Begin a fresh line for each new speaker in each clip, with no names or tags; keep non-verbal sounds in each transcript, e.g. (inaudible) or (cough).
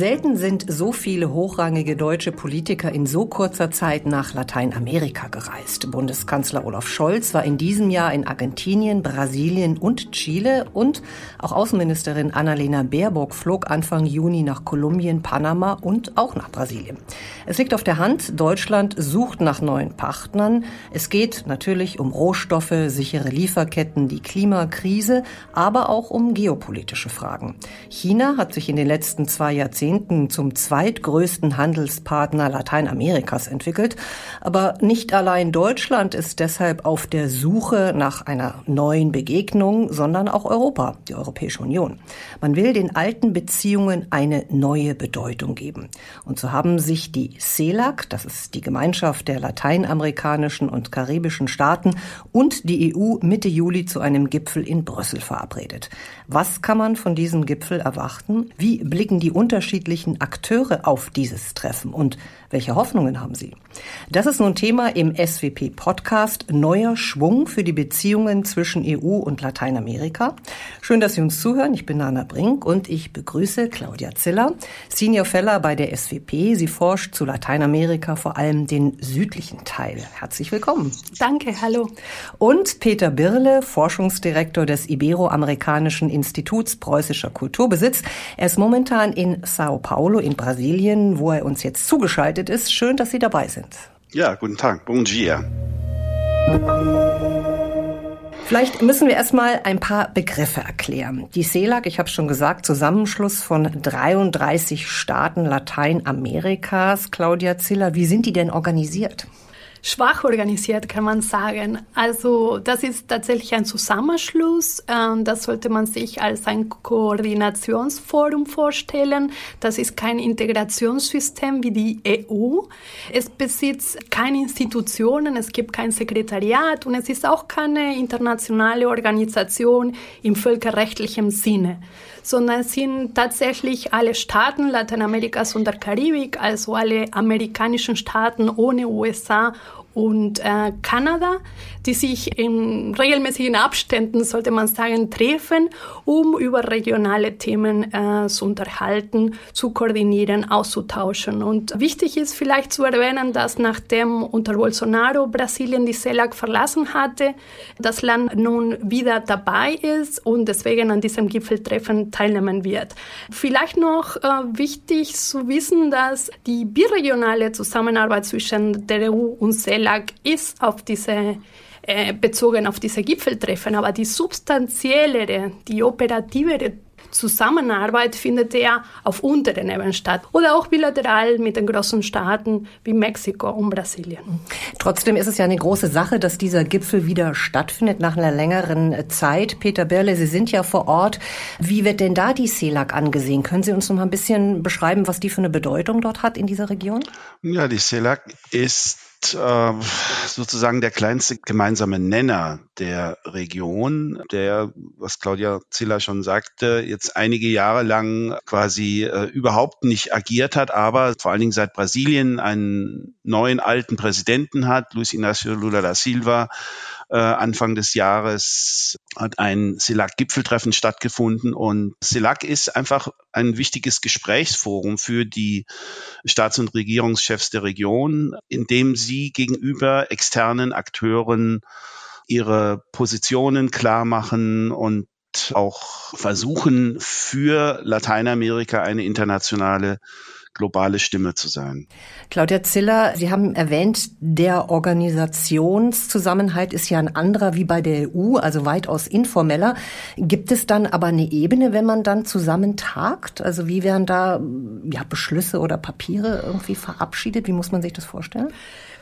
Selten sind so viele hochrangige deutsche Politiker in so kurzer Zeit nach Lateinamerika gereist. Bundeskanzler Olaf Scholz war in diesem Jahr in Argentinien, Brasilien und Chile und auch Außenministerin Annalena Baerbock flog Anfang Juni nach Kolumbien, Panama und auch nach Brasilien. Es liegt auf der Hand, Deutschland sucht nach neuen Partnern. Es geht natürlich um Rohstoffe, sichere Lieferketten, die Klimakrise, aber auch um geopolitische Fragen. China hat sich in den letzten zwei Jahrzehnten Jahrzehnten zum zweitgrößten Handelspartner Lateinamerikas entwickelt. Aber nicht allein Deutschland ist deshalb auf der Suche nach einer neuen Begegnung, sondern auch Europa, die Europäische Union. Man will den alten Beziehungen eine neue Bedeutung geben. Und so haben sich die CELAC, das ist die Gemeinschaft der lateinamerikanischen und karibischen Staaten, und die EU Mitte Juli zu einem Gipfel in Brüssel verabredet. Was kann man von diesem Gipfel erwarten? Wie blicken die Unterschiede unterschiedlichen Akteure auf dieses Treffen und welche Hoffnungen haben sie? Das ist nun Thema im SWP-Podcast Neuer Schwung für die Beziehungen zwischen EU und Lateinamerika. Schön, dass Sie uns zuhören. Ich bin Nana Brink und ich begrüße Claudia Ziller, Senior Fellow bei der SWP. Sie forscht zu Lateinamerika, vor allem den südlichen Teil. Herzlich willkommen.
Danke, hallo.
Und Peter Birle, Forschungsdirektor des Iberoamerikanischen Instituts preußischer Kulturbesitz. Er ist momentan in Sao Paulo in Brasilien, wo er uns jetzt zugeschaltet ist. Schön, dass Sie dabei sind.
Ja, guten Tag. Bon dia.
Vielleicht müssen wir erstmal ein paar Begriffe erklären. Die CELAC, ich habe schon gesagt, Zusammenschluss von 33 Staaten Lateinamerikas. Claudia Ziller, wie sind die denn organisiert?
Schwach organisiert, kann man sagen. Also das ist tatsächlich ein Zusammenschluss. Ähm, das sollte man sich als ein Koordinationsforum vorstellen. Das ist kein Integrationssystem wie die EU. Es besitzt keine Institutionen, es gibt kein Sekretariat und es ist auch keine internationale Organisation im völkerrechtlichen Sinne sondern es sind tatsächlich alle Staaten Lateinamerikas und der Karibik, also alle amerikanischen Staaten ohne USA und äh, Kanada, die sich in regelmäßigen Abständen, sollte man sagen, treffen, um über regionale Themen äh, zu unterhalten, zu koordinieren, auszutauschen. Und wichtig ist vielleicht zu erwähnen, dass nachdem unter Bolsonaro Brasilien die CELAC verlassen hatte, das Land nun wieder dabei ist und deswegen an diesem Gipfeltreffen teilnehmen wird. Vielleicht noch äh, wichtig zu wissen, dass die biregionale Zusammenarbeit zwischen der EU und CELAC Belag ist auf diese äh, bezogen auf diese Gipfeltreffen, aber die substanziellere, die operativere Zusammenarbeit findet eher auf unteren Ebenen statt oder auch bilateral mit den großen Staaten wie Mexiko und Brasilien.
Trotzdem ist es ja eine große Sache, dass dieser Gipfel wieder stattfindet nach einer längeren Zeit. Peter Birle, Sie sind ja vor Ort. Wie wird denn da die CELAC angesehen? Können Sie uns noch mal ein bisschen beschreiben, was die für eine Bedeutung dort hat in dieser Region?
Ja, die CELAC ist äh, sozusagen der kleinste gemeinsame Nenner der Region, der, was Claudia Ziller schon sagte, jetzt einige Jahre lang quasi äh, überhaupt nicht agiert hat, aber vor allen Dingen seit Brasilien einen neuen alten Präsidenten hat, Luis Inácio Lula da Silva, äh, Anfang des Jahres hat ein CELAC-Gipfeltreffen stattgefunden und CELAC ist einfach ein wichtiges Gesprächsforum für die Staats- und Regierungschefs der Region, in dem sie gegenüber externen Akteuren ihre Positionen klar machen und auch versuchen, für Lateinamerika eine internationale globale Stimme zu sein.
Claudia Ziller, Sie haben erwähnt, der Organisationszusammenhalt ist ja ein anderer wie bei der EU, also weitaus informeller. Gibt es dann aber eine Ebene, wenn man dann zusammen tagt? Also wie werden da ja, Beschlüsse oder Papiere irgendwie verabschiedet? Wie muss man sich das vorstellen?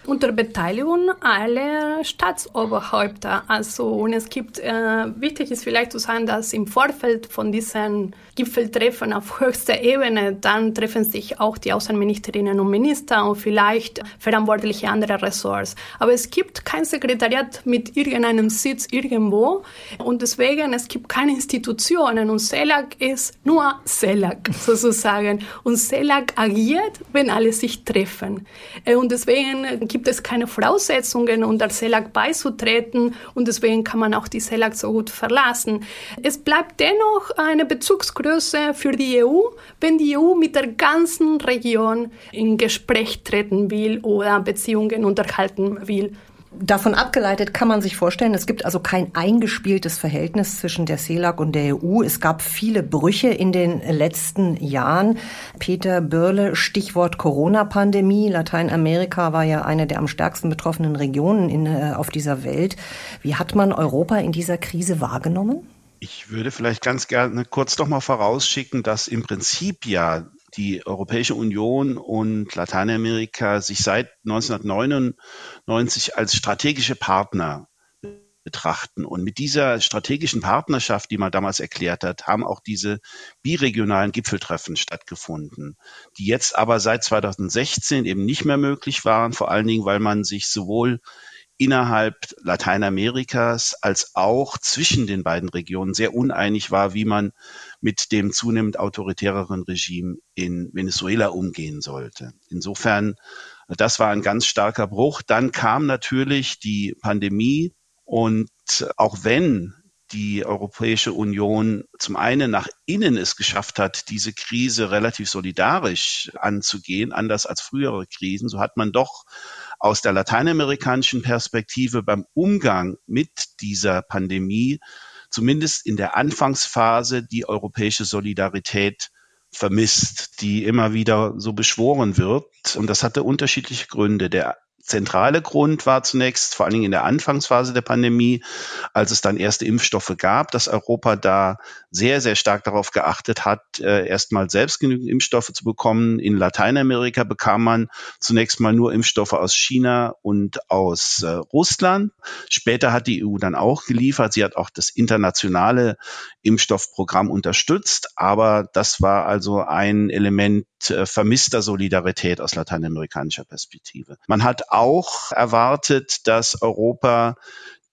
Unter Beteiligung aller Staatsoberhäupter. Also, und es gibt, äh, wichtig ist vielleicht zu sagen, dass im Vorfeld von diesen Gipfeltreffen auf (laughs) höchster Ebene, dann treffen sich auch die Außenministerinnen und Minister und vielleicht verantwortliche andere Ressorts. Aber es gibt kein Sekretariat mit irgendeinem Sitz irgendwo und deswegen es gibt keine Institutionen und CELAC ist nur CELAC (laughs) sozusagen. Und CELAC agiert, wenn alle sich treffen. Äh, und deswegen gibt gibt es keine Voraussetzungen, um der CELAC beizutreten und deswegen kann man auch die CELAC so gut verlassen. Es bleibt dennoch eine Bezugsgröße für die EU, wenn die EU mit der ganzen Region in Gespräch treten will oder Beziehungen unterhalten will.
Davon abgeleitet kann man sich vorstellen, es gibt also kein eingespieltes Verhältnis zwischen der CELAC und der EU. Es gab viele Brüche in den letzten Jahren. Peter Börle, Stichwort Corona-Pandemie. Lateinamerika war ja eine der am stärksten betroffenen Regionen in, äh, auf dieser Welt. Wie hat man Europa in dieser Krise wahrgenommen?
Ich würde vielleicht ganz gerne kurz noch mal vorausschicken, dass im Prinzip ja die Europäische Union und Lateinamerika sich seit 1999 als strategische Partner betrachten. Und mit dieser strategischen Partnerschaft, die man damals erklärt hat, haben auch diese biregionalen Gipfeltreffen stattgefunden, die jetzt aber seit 2016 eben nicht mehr möglich waren, vor allen Dingen, weil man sich sowohl innerhalb Lateinamerikas als auch zwischen den beiden Regionen sehr uneinig war, wie man mit dem zunehmend autoritäreren Regime in Venezuela umgehen sollte. Insofern, das war ein ganz starker Bruch. Dann kam natürlich die Pandemie und auch wenn die Europäische Union zum einen nach innen es geschafft hat, diese Krise relativ solidarisch anzugehen, anders als frühere Krisen, so hat man doch aus der lateinamerikanischen Perspektive beim Umgang mit dieser Pandemie zumindest in der Anfangsphase die europäische Solidarität vermisst, die immer wieder so beschworen wird. Und das hatte unterschiedliche Gründe. Der zentrale Grund war zunächst, vor allen Dingen in der Anfangsphase der Pandemie, als es dann erste Impfstoffe gab, dass Europa da sehr, sehr stark darauf geachtet hat, äh, erstmal selbst genügend Impfstoffe zu bekommen. In Lateinamerika bekam man zunächst mal nur Impfstoffe aus China und aus äh, Russland. Später hat die EU dann auch geliefert. Sie hat auch das internationale Impfstoffprogramm unterstützt. Aber das war also ein Element vermisster Solidarität aus lateinamerikanischer Perspektive. Man hat auch erwartet, dass Europa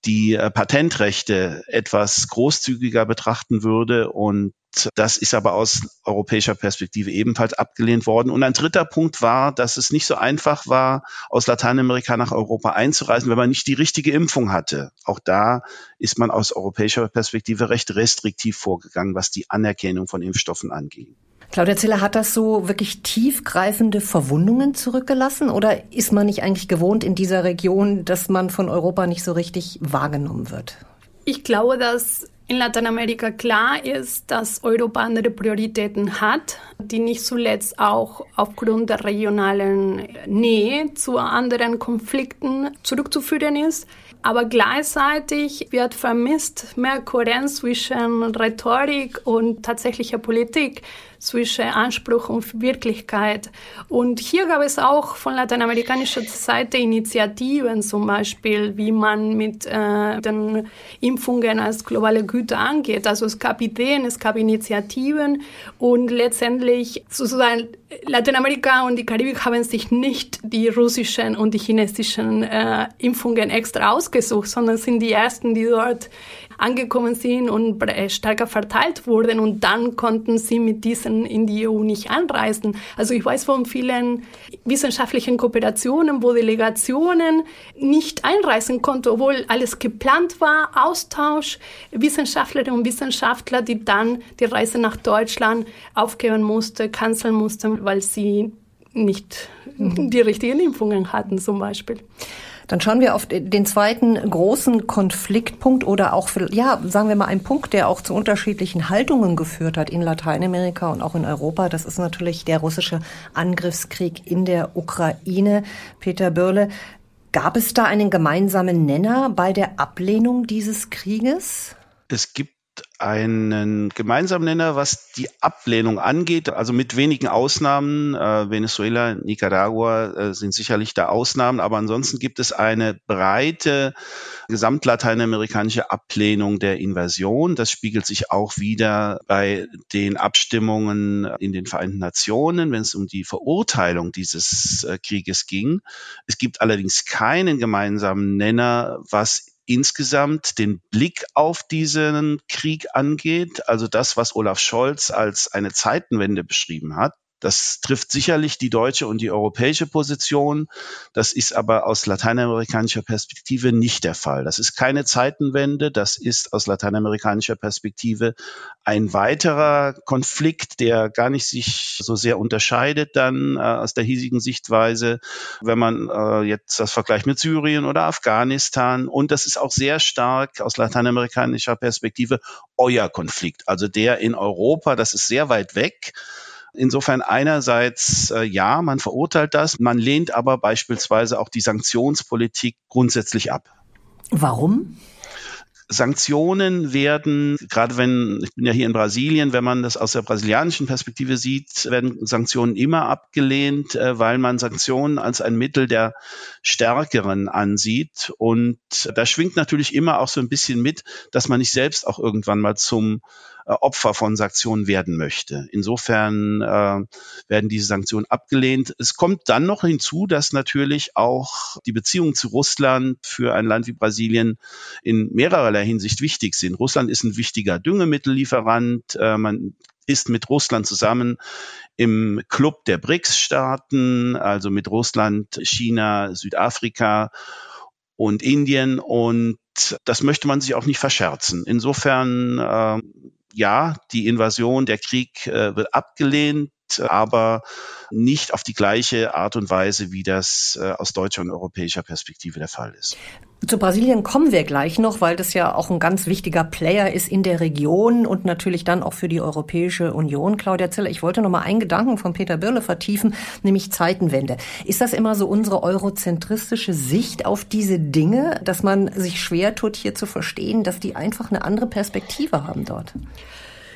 die äh, Patentrechte etwas großzügiger betrachten würde und das ist aber aus europäischer Perspektive ebenfalls abgelehnt worden. Und ein dritter Punkt war, dass es nicht so einfach war, aus Lateinamerika nach Europa einzureisen, wenn man nicht die richtige Impfung hatte. Auch da ist man aus europäischer Perspektive recht restriktiv vorgegangen, was die Anerkennung von Impfstoffen angeht.
Claudia Ziller, hat das so wirklich tiefgreifende Verwundungen zurückgelassen oder ist man nicht eigentlich gewohnt in dieser Region, dass man von Europa nicht so richtig wahrgenommen wird?
Ich glaube, dass in Lateinamerika klar ist, dass Europa andere Prioritäten hat, die nicht zuletzt auch aufgrund der regionalen Nähe zu anderen Konflikten zurückzuführen ist. Aber gleichzeitig wird vermisst mehr Kohärenz zwischen Rhetorik und tatsächlicher Politik zwischen Anspruch und Wirklichkeit. Und hier gab es auch von lateinamerikanischer Seite Initiativen, zum Beispiel, wie man mit äh, den Impfungen als globale Güter angeht. Also es gab Ideen, es gab Initiativen und letztendlich sozusagen Lateinamerika und die Karibik haben sich nicht die russischen und die chinesischen äh, Impfungen extra ausgesucht, sondern sind die ersten, die dort angekommen sind und stärker verteilt wurden und dann konnten sie mit diesen in die EU nicht anreisen. Also ich weiß von vielen wissenschaftlichen Kooperationen, wo Delegationen nicht einreisen konnten, obwohl alles geplant war, Austausch, Wissenschaftlerinnen und Wissenschaftler, die dann die Reise nach Deutschland aufgeben mussten, canceln mussten, weil sie nicht die richtigen Impfungen hatten zum Beispiel.
Dann schauen wir auf den zweiten großen Konfliktpunkt oder auch, ja, sagen wir mal, ein Punkt, der auch zu unterschiedlichen Haltungen geführt hat in Lateinamerika und auch in Europa. Das ist natürlich der russische Angriffskrieg in der Ukraine. Peter Börle, gab es da einen gemeinsamen Nenner bei der Ablehnung dieses Krieges?
Es gibt einen gemeinsamen Nenner, was die Ablehnung angeht. Also mit wenigen Ausnahmen. Äh, Venezuela, Nicaragua äh, sind sicherlich da Ausnahmen, aber ansonsten gibt es eine breite gesamtlateinamerikanische Ablehnung der Invasion. Das spiegelt sich auch wieder bei den Abstimmungen in den Vereinten Nationen, wenn es um die Verurteilung dieses äh, Krieges ging. Es gibt allerdings keinen gemeinsamen Nenner, was insgesamt den Blick auf diesen Krieg angeht, also das, was Olaf Scholz als eine Zeitenwende beschrieben hat, Das trifft sicherlich die deutsche und die europäische Position. Das ist aber aus lateinamerikanischer Perspektive nicht der Fall. Das ist keine Zeitenwende. Das ist aus lateinamerikanischer Perspektive ein weiterer Konflikt, der gar nicht sich so sehr unterscheidet dann äh, aus der hiesigen Sichtweise, wenn man äh, jetzt das vergleicht mit Syrien oder Afghanistan. Und das ist auch sehr stark aus lateinamerikanischer Perspektive euer Konflikt, also der in Europa. Das ist sehr weit weg. Insofern einerseits äh, ja, man verurteilt das, man lehnt aber beispielsweise auch die Sanktionspolitik grundsätzlich ab.
Warum?
Sanktionen werden, gerade wenn, ich bin ja hier in Brasilien, wenn man das aus der brasilianischen Perspektive sieht, werden Sanktionen immer abgelehnt, äh, weil man Sanktionen als ein Mittel der Stärkeren ansieht. Und da schwingt natürlich immer auch so ein bisschen mit, dass man nicht selbst auch irgendwann mal zum äh, Opfer von Sanktionen werden möchte. Insofern äh, werden diese Sanktionen abgelehnt. Es kommt dann noch hinzu, dass natürlich auch die Beziehungen zu Russland für ein Land wie Brasilien in mehrererlei Hinsicht wichtig sind. Russland ist ein wichtiger Düngemittellieferant. Äh, man ist mit Russland zusammen im Club der BRICS-Staaten, also mit Russland, China, Südafrika und Indien. Und das möchte man sich auch nicht verscherzen. Insofern äh, ja, die Invasion, der Krieg äh, wird abgelehnt, aber nicht auf die gleiche Art und Weise, wie das äh, aus deutscher und europäischer Perspektive der Fall ist.
Zu Brasilien kommen wir gleich noch, weil das ja auch ein ganz wichtiger Player ist in der Region und natürlich dann auch für die Europäische Union. Claudia Ziller, ich wollte noch mal einen Gedanken von Peter Birle vertiefen, nämlich Zeitenwende. Ist das immer so unsere eurozentristische Sicht auf diese Dinge, dass man sich schwer tut, hier zu verstehen, dass die einfach eine andere Perspektive haben dort?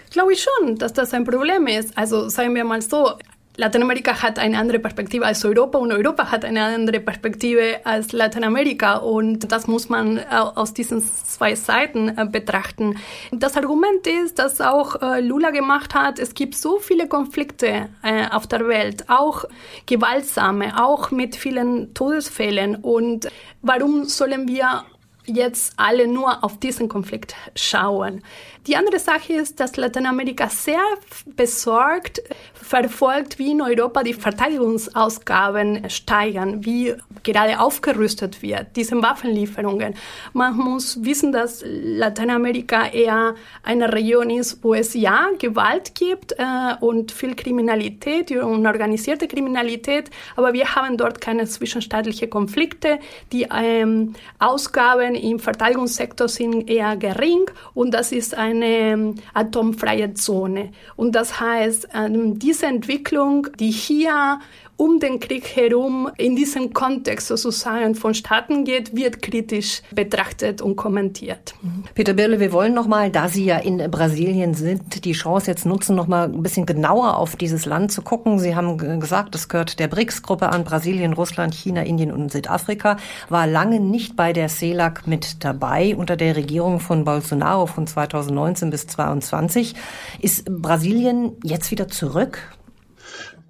Glaube ich schon, dass das ein Problem ist. Also sagen wir mal so, Lateinamerika hat eine andere Perspektive als Europa und Europa hat eine andere Perspektive als Lateinamerika und das muss man äh, aus diesen zwei Seiten äh, betrachten. Das Argument ist, dass auch äh, Lula gemacht hat, es gibt so viele Konflikte auf der Welt, auch gewaltsame, auch mit vielen Todesfällen und warum sollen wir jetzt alle nur auf diesen Konflikt schauen? Die andere Sache ist, dass Lateinamerika sehr besorgt verfolgt, wie in Europa die Verteidigungsausgaben steigern, wie gerade aufgerüstet wird, diese Waffenlieferungen. Man muss wissen, dass Lateinamerika eher eine Region ist, wo es ja Gewalt gibt äh, und viel Kriminalität und organisierte Kriminalität, aber wir haben dort keine zwischenstaatlichen Konflikte. Die ähm, Ausgaben im Verteidigungssektor sind eher gering und das ist ein eine ähm, atomfreie Zone. Und das heißt, ähm, diese Entwicklung, die hier um den Krieg herum in diesem Kontext sozusagen von Staaten geht, wird kritisch betrachtet und kommentiert.
Peter Birle, wir wollen noch mal, da Sie ja in Brasilien sind, die Chance jetzt nutzen, noch mal ein bisschen genauer auf dieses Land zu gucken. Sie haben gesagt, es gehört der BRICS-Gruppe an, Brasilien, Russland, China, Indien und Südafrika, war lange nicht bei der CELAC mit dabei unter der Regierung von Bolsonaro von 2019 bis 2022. Ist Brasilien jetzt wieder zurück?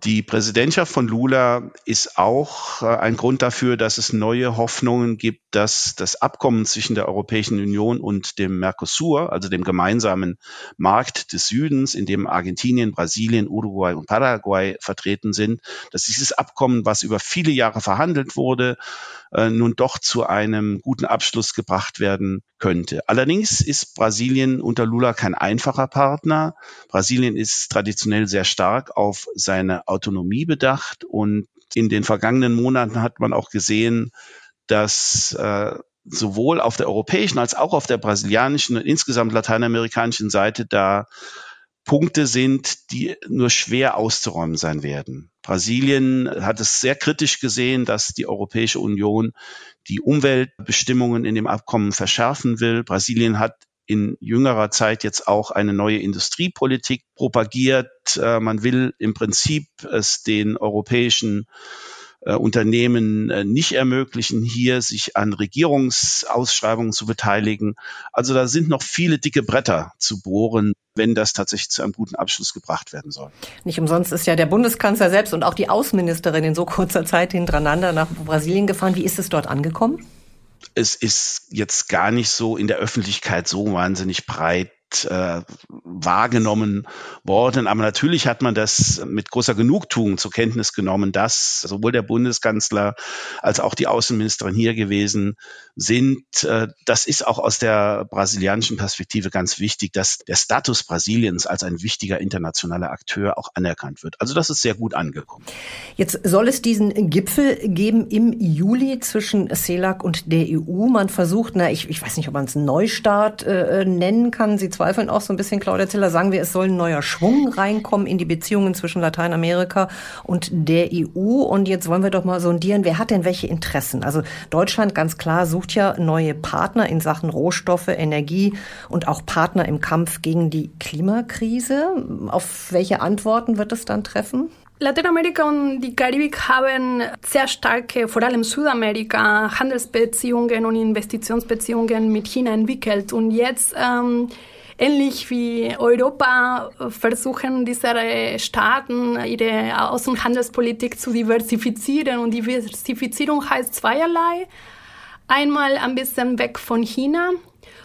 Die Präsidentschaft von Lula ist auch äh, ein Grund dafür, dass es neue Hoffnungen gibt, dass das Abkommen zwischen der Europäischen Union und dem Mercosur, also dem gemeinsamen Markt des Südens, in dem Argentinien, Brasilien, Uruguay und Paraguay vertreten sind, dass dieses Abkommen, was über viele Jahre verhandelt wurde, äh, nun doch zu einem guten Abschluss gebracht werden könnte. Allerdings ist Brasilien unter Lula kein einfacher Partner. Brasilien ist traditionell sehr stark auf seine Autonomie bedacht und in den vergangenen Monaten hat man auch gesehen, dass äh, sowohl auf der europäischen als auch auf der brasilianischen und insgesamt lateinamerikanischen Seite da Punkte sind, die nur schwer auszuräumen sein werden. Brasilien hat es sehr kritisch gesehen, dass die Europäische Union die Umweltbestimmungen in dem Abkommen verschärfen will. Brasilien hat in jüngerer Zeit jetzt auch eine neue Industriepolitik propagiert. Äh, man will im Prinzip es den europäischen äh, Unternehmen äh, nicht ermöglichen, hier sich an Regierungsausschreibungen zu beteiligen. Also da sind noch viele dicke Bretter zu bohren, wenn das tatsächlich zu einem guten Abschluss gebracht werden soll.
Nicht umsonst ist ja der Bundeskanzler selbst und auch die Außenministerin in so kurzer Zeit hintereinander nach Brasilien gefahren. Wie ist es dort angekommen?
Es ist jetzt gar nicht so in der Öffentlichkeit so wahnsinnig breit äh, wahrgenommen worden. Aber natürlich hat man das mit großer Genugtuung zur Kenntnis genommen, dass sowohl der Bundeskanzler als auch die Außenministerin hier gewesen sind. Äh, das ist auch aus der brasilianischen Perspektive ganz wichtig, dass der Status Brasiliens als ein wichtiger internationaler Akteur auch anerkannt wird. Also das ist sehr gut angekommen.
Jetzt soll es diesen Gipfel geben im Juli zwischen CELAC und der EU. Man versucht, na, ich, ich weiß nicht, ob man es Neustart äh, nennen kann. Sie zweifeln auch so ein bisschen, Claudia Ziller, sagen wir, es soll ein neuer Schwung reinkommen in die Beziehungen zwischen Lateinamerika und der EU. Und jetzt wollen wir doch mal sondieren, wer hat denn welche Interessen? Also Deutschland ganz klar sucht ja neue Partner in Sachen Rohstoffe, Energie und auch Partner im Kampf gegen die Klimakrise. Auf welche Antworten wird es dann treffen?
Lateinamerika und die Karibik haben sehr starke, vor allem Südamerika, Handelsbeziehungen und Investitionsbeziehungen mit China entwickelt. Und jetzt, ähm, ähnlich wie Europa, versuchen diese Staaten ihre Außenhandelspolitik zu diversifizieren. Und Diversifizierung heißt zweierlei. Einmal ein bisschen weg von China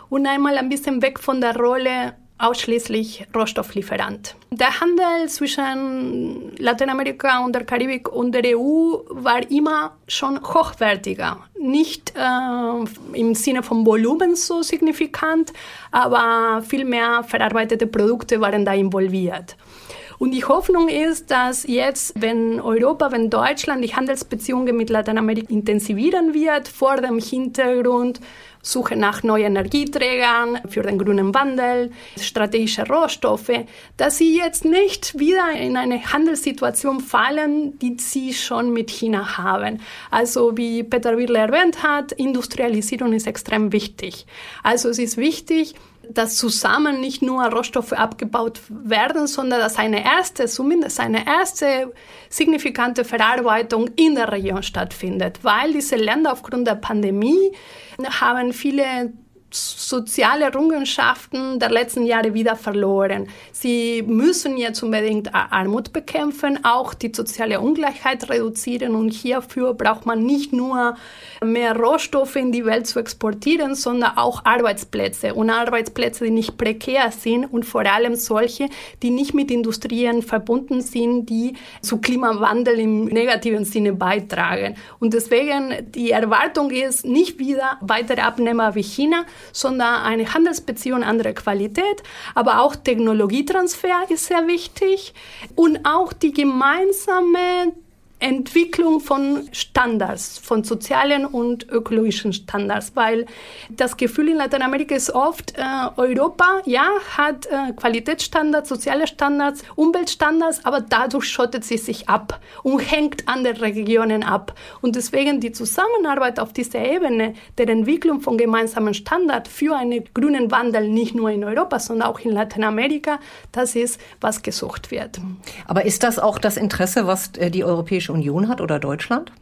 und einmal ein bisschen weg von der Rolle ausschließlich Rohstofflieferant. Der Handel zwischen Lateinamerika und der Karibik und der EU war immer schon hochwertiger. Nicht äh, im Sinne von Volumen so signifikant, aber viel mehr verarbeitete Produkte waren da involviert. Und die Hoffnung ist, dass jetzt, wenn Europa, wenn Deutschland die Handelsbeziehungen mit Lateinamerika intensivieren wird, vor dem Hintergrund Suche nach neuen Energieträgern für den grünen Wandel, strategische Rohstoffe, dass sie jetzt nicht wieder in eine Handelssituation fallen, die sie schon mit China haben. Also wie Peter Wirle erwähnt hat, Industrialisierung ist extrem wichtig. Also es ist wichtig, dass zusammen nicht nur Rohstoffe abgebaut werden, sondern dass eine erste, zumindest eine erste signifikante Verarbeitung in der Region stattfindet, weil diese Länder aufgrund der Pandemie haben viele soziale Errungenschaften der letzten Jahre wieder verloren. Sie müssen jetzt unbedingt Armut bekämpfen, auch die soziale Ungleichheit reduzieren und hierfür braucht man nicht nur mehr Rohstoffe in die Welt zu exportieren, sondern auch Arbeitsplätze und Arbeitsplätze, die nicht prekär sind und vor allem solche, die nicht mit Industrien verbunden sind, die zu Klimawandel im negativen Sinne beitragen. Und deswegen die Erwartung ist nicht wieder weitere Abnehmer wie China, sondern eine Handelsbeziehung anderer Qualität, aber auch Technologietransfer ist sehr wichtig. Und auch die gemeinsame Entwicklung von Standards, von sozialen und ökologischen Standards, weil das Gefühl in Lateinamerika ist oft, äh, Europa, ja, hat äh, Qualitätsstandards, soziale Standards, Umweltstandards, aber dadurch schottet sie sich ab und hängt andere Regionen ab. Und deswegen die Zusammenarbeit auf dieser Ebene der Entwicklung von gemeinsamen Standards für einen grünen Wandel nicht nur in Europa, sondern auch in Lateinamerika, das ist, was gesucht wird.
Aber ist das auch das Interesse, was äh, die Europäische Union hat oder Deutschland?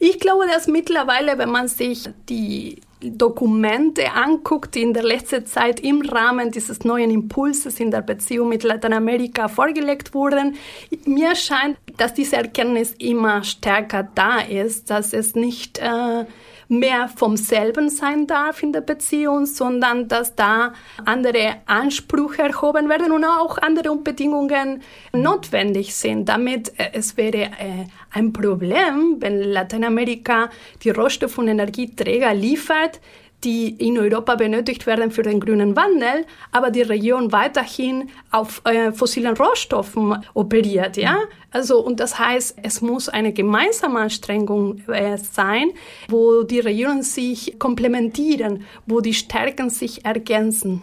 Ich glaube, dass mittlerweile, wenn man sich die Dokumente anguckt, die in der letzten Zeit im Rahmen dieses neuen Impulses in der Beziehung mit Lateinamerika vorgelegt wurden, mir scheint, dass diese Erkenntnis immer stärker da ist, dass es nicht äh, mehr vom selben sein darf in der Beziehung, sondern dass da andere Ansprüche erhoben werden und auch andere Bedingungen notwendig sind. Damit äh, es wäre äh, ein Problem, wenn Lateinamerika die Rohstoff- und Energieträger liefert, die in Europa benötigt werden für den grünen Wandel, aber die Region weiterhin auf äh, fossilen Rohstoffen operiert, ja? Also, und das heißt, es muss eine gemeinsame Anstrengung äh, sein, wo die Regionen sich komplementieren, wo die Stärken sich ergänzen.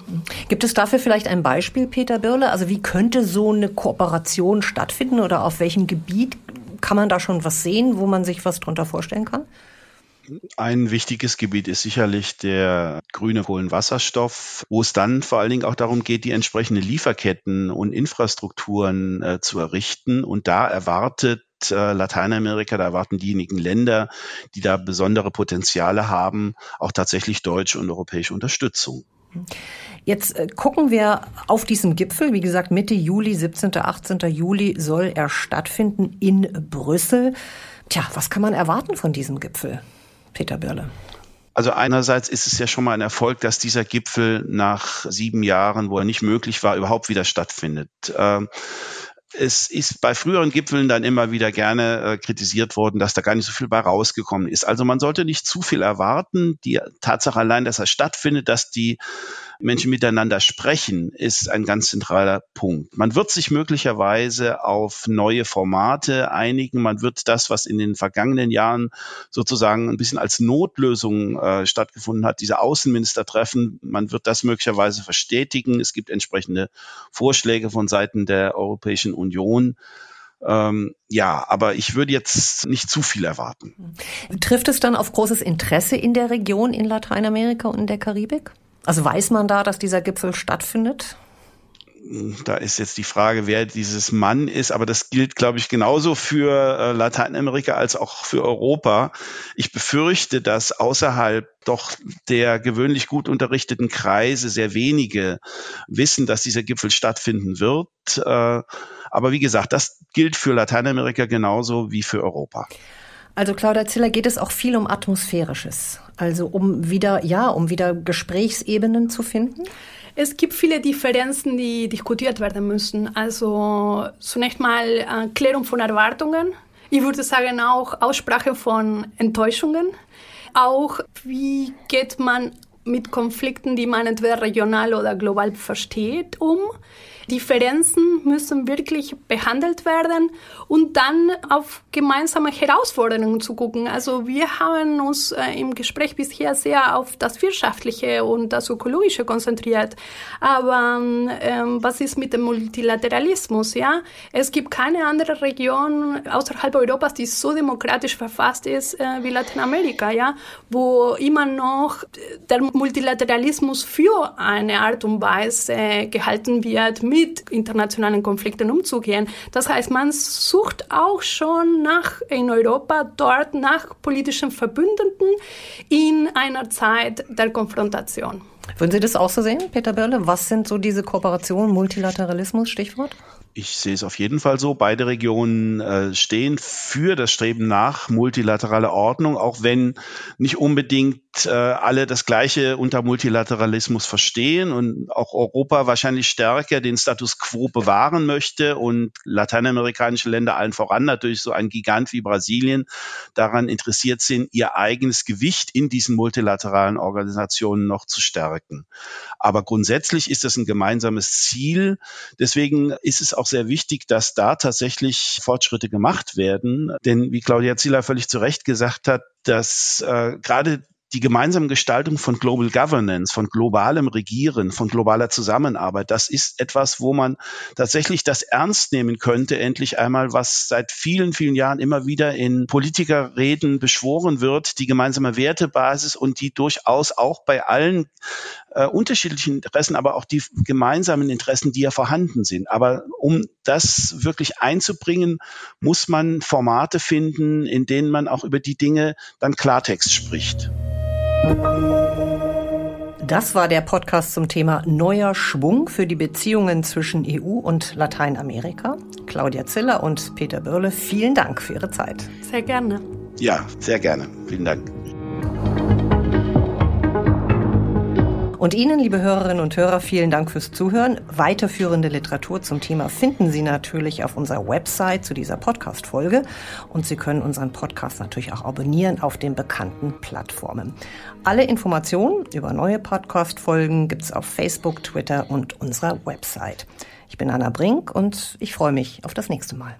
Gibt es dafür vielleicht ein Beispiel, Peter Birle? Also, wie könnte so eine Kooperation stattfinden oder auf welchem Gebiet kann man da schon was sehen, wo man sich was drunter vorstellen kann?
Ein wichtiges Gebiet ist sicherlich der grüne Kohlenwasserstoff, wo es dann vor allen Dingen auch darum geht, die entsprechenden Lieferketten und Infrastrukturen äh, zu errichten. Und da erwartet äh, Lateinamerika, da erwarten diejenigen Länder, die da besondere Potenziale haben, auch tatsächlich deutsche und europäische Unterstützung.
Jetzt äh, gucken wir auf diesen Gipfel. Wie gesagt, Mitte Juli, 17., 18. Juli soll er stattfinden in Brüssel. Tja, was kann man erwarten von diesem Gipfel? Peter Birle.
Also einerseits ist es ja schon mal ein Erfolg, dass dieser Gipfel nach sieben Jahren, wo er nicht möglich war, überhaupt wieder stattfindet. Ähm, es ist bei früheren Gipfeln dann immer wieder gerne äh, kritisiert worden, dass da gar nicht so viel bei rausgekommen ist. Also man sollte nicht zu viel erwarten. Die Tatsache allein, dass er stattfindet, dass die Menschen miteinander sprechen, ist ein ganz zentraler Punkt. Man wird sich möglicherweise auf neue Formate einigen. Man wird das, was in den vergangenen Jahren sozusagen ein bisschen als Notlösung äh, stattgefunden hat, diese Außenministertreffen, man wird das möglicherweise verstetigen. Es gibt entsprechende Vorschläge von Seiten der Europäischen Union. Ähm, ja, aber ich würde jetzt nicht zu viel erwarten.
Trifft es dann auf großes Interesse in der Region in Lateinamerika und in der Karibik? Also weiß man da, dass dieser Gipfel stattfindet?
da ist jetzt die Frage, wer dieses Mann ist, aber das gilt, glaube ich, genauso für äh, Lateinamerika als auch für Europa. Ich befürchte, dass außerhalb doch der gewöhnlich gut unterrichteten Kreise sehr wenige wissen, dass dieser Gipfel stattfinden wird. Äh, aber wie gesagt, das gilt für Lateinamerika genauso wie für Europa.
Also Claudia Ziller geht es auch viel um Atmosphärisches, also um wieder, ja, um wieder Gesprächsebenen zu finden.
Es gibt viele Differenzen, die diskutiert werden müssen. Also zunächst mal äh, Klärung von Erwartungen. Ich würde sagen auch Aussprache von Enttäuschungen. Auch wie geht man mit Konflikten, die man entweder regional oder global versteht, um. Differenzen müssen wirklich behandelt werden und dann auf gemeinsame Herausforderungen zu gucken. Also wir haben uns äh, im Gespräch bisher sehr auf das Wirtschaftliche und das Ökologische konzentriert. Aber ähm, was ist mit dem Multilateralismus? Ja, es gibt keine andere Region außerhalb Europas, die so demokratisch verfasst ist äh, wie Lateinamerika. Ja, wo immer noch der Multilateralismus für eine Art und Weise gehalten wird mit internationalen Konflikten umzugehen. Das heißt, man sucht auch schon nach in Europa dort nach politischen Verbündeten in einer Zeit der Konfrontation.
Würden Sie das auch so sehen, Peter Börle? Was sind so diese Kooperationen, Multilateralismus, Stichwort?
Ich sehe es auf jeden Fall so. Beide Regionen äh, stehen für das Streben nach multilaterale Ordnung, auch wenn nicht unbedingt äh, alle das Gleiche unter Multilateralismus verstehen und auch Europa wahrscheinlich stärker den Status quo bewahren möchte und lateinamerikanische Länder allen voran natürlich so ein Gigant wie Brasilien daran interessiert sind, ihr eigenes Gewicht in diesen multilateralen Organisationen noch zu stärken. Aber grundsätzlich ist das ein gemeinsames Ziel. Deswegen ist es auch sehr wichtig, dass da tatsächlich Fortschritte gemacht werden. Denn wie Claudia Zieler völlig zu Recht gesagt hat, dass äh, gerade die gemeinsame Gestaltung von Global Governance, von globalem Regieren, von globaler Zusammenarbeit, das ist etwas, wo man tatsächlich das ernst nehmen könnte, endlich einmal, was seit vielen, vielen Jahren immer wieder in Politikerreden beschworen wird, die gemeinsame Wertebasis und die durchaus auch bei allen äh, unterschiedlichen Interessen, aber auch die gemeinsamen Interessen, die ja vorhanden sind. Aber um das wirklich einzubringen, muss man Formate finden, in denen man auch über die Dinge dann Klartext spricht.
Das war der Podcast zum Thema Neuer Schwung für die Beziehungen zwischen EU und Lateinamerika. Claudia Ziller und Peter Börle, vielen Dank für Ihre Zeit.
Sehr gerne.
Ja, sehr gerne. Vielen Dank.
Und Ihnen, liebe Hörerinnen und Hörer, vielen Dank fürs Zuhören. Weiterführende Literatur zum Thema finden Sie natürlich auf unserer Website zu dieser Podcast-Folge. Und Sie können unseren Podcast natürlich auch abonnieren auf den bekannten Plattformen. Alle Informationen über neue Podcast-Folgen gibt es auf Facebook, Twitter und unserer Website. Ich bin Anna Brink und ich freue mich auf das nächste Mal.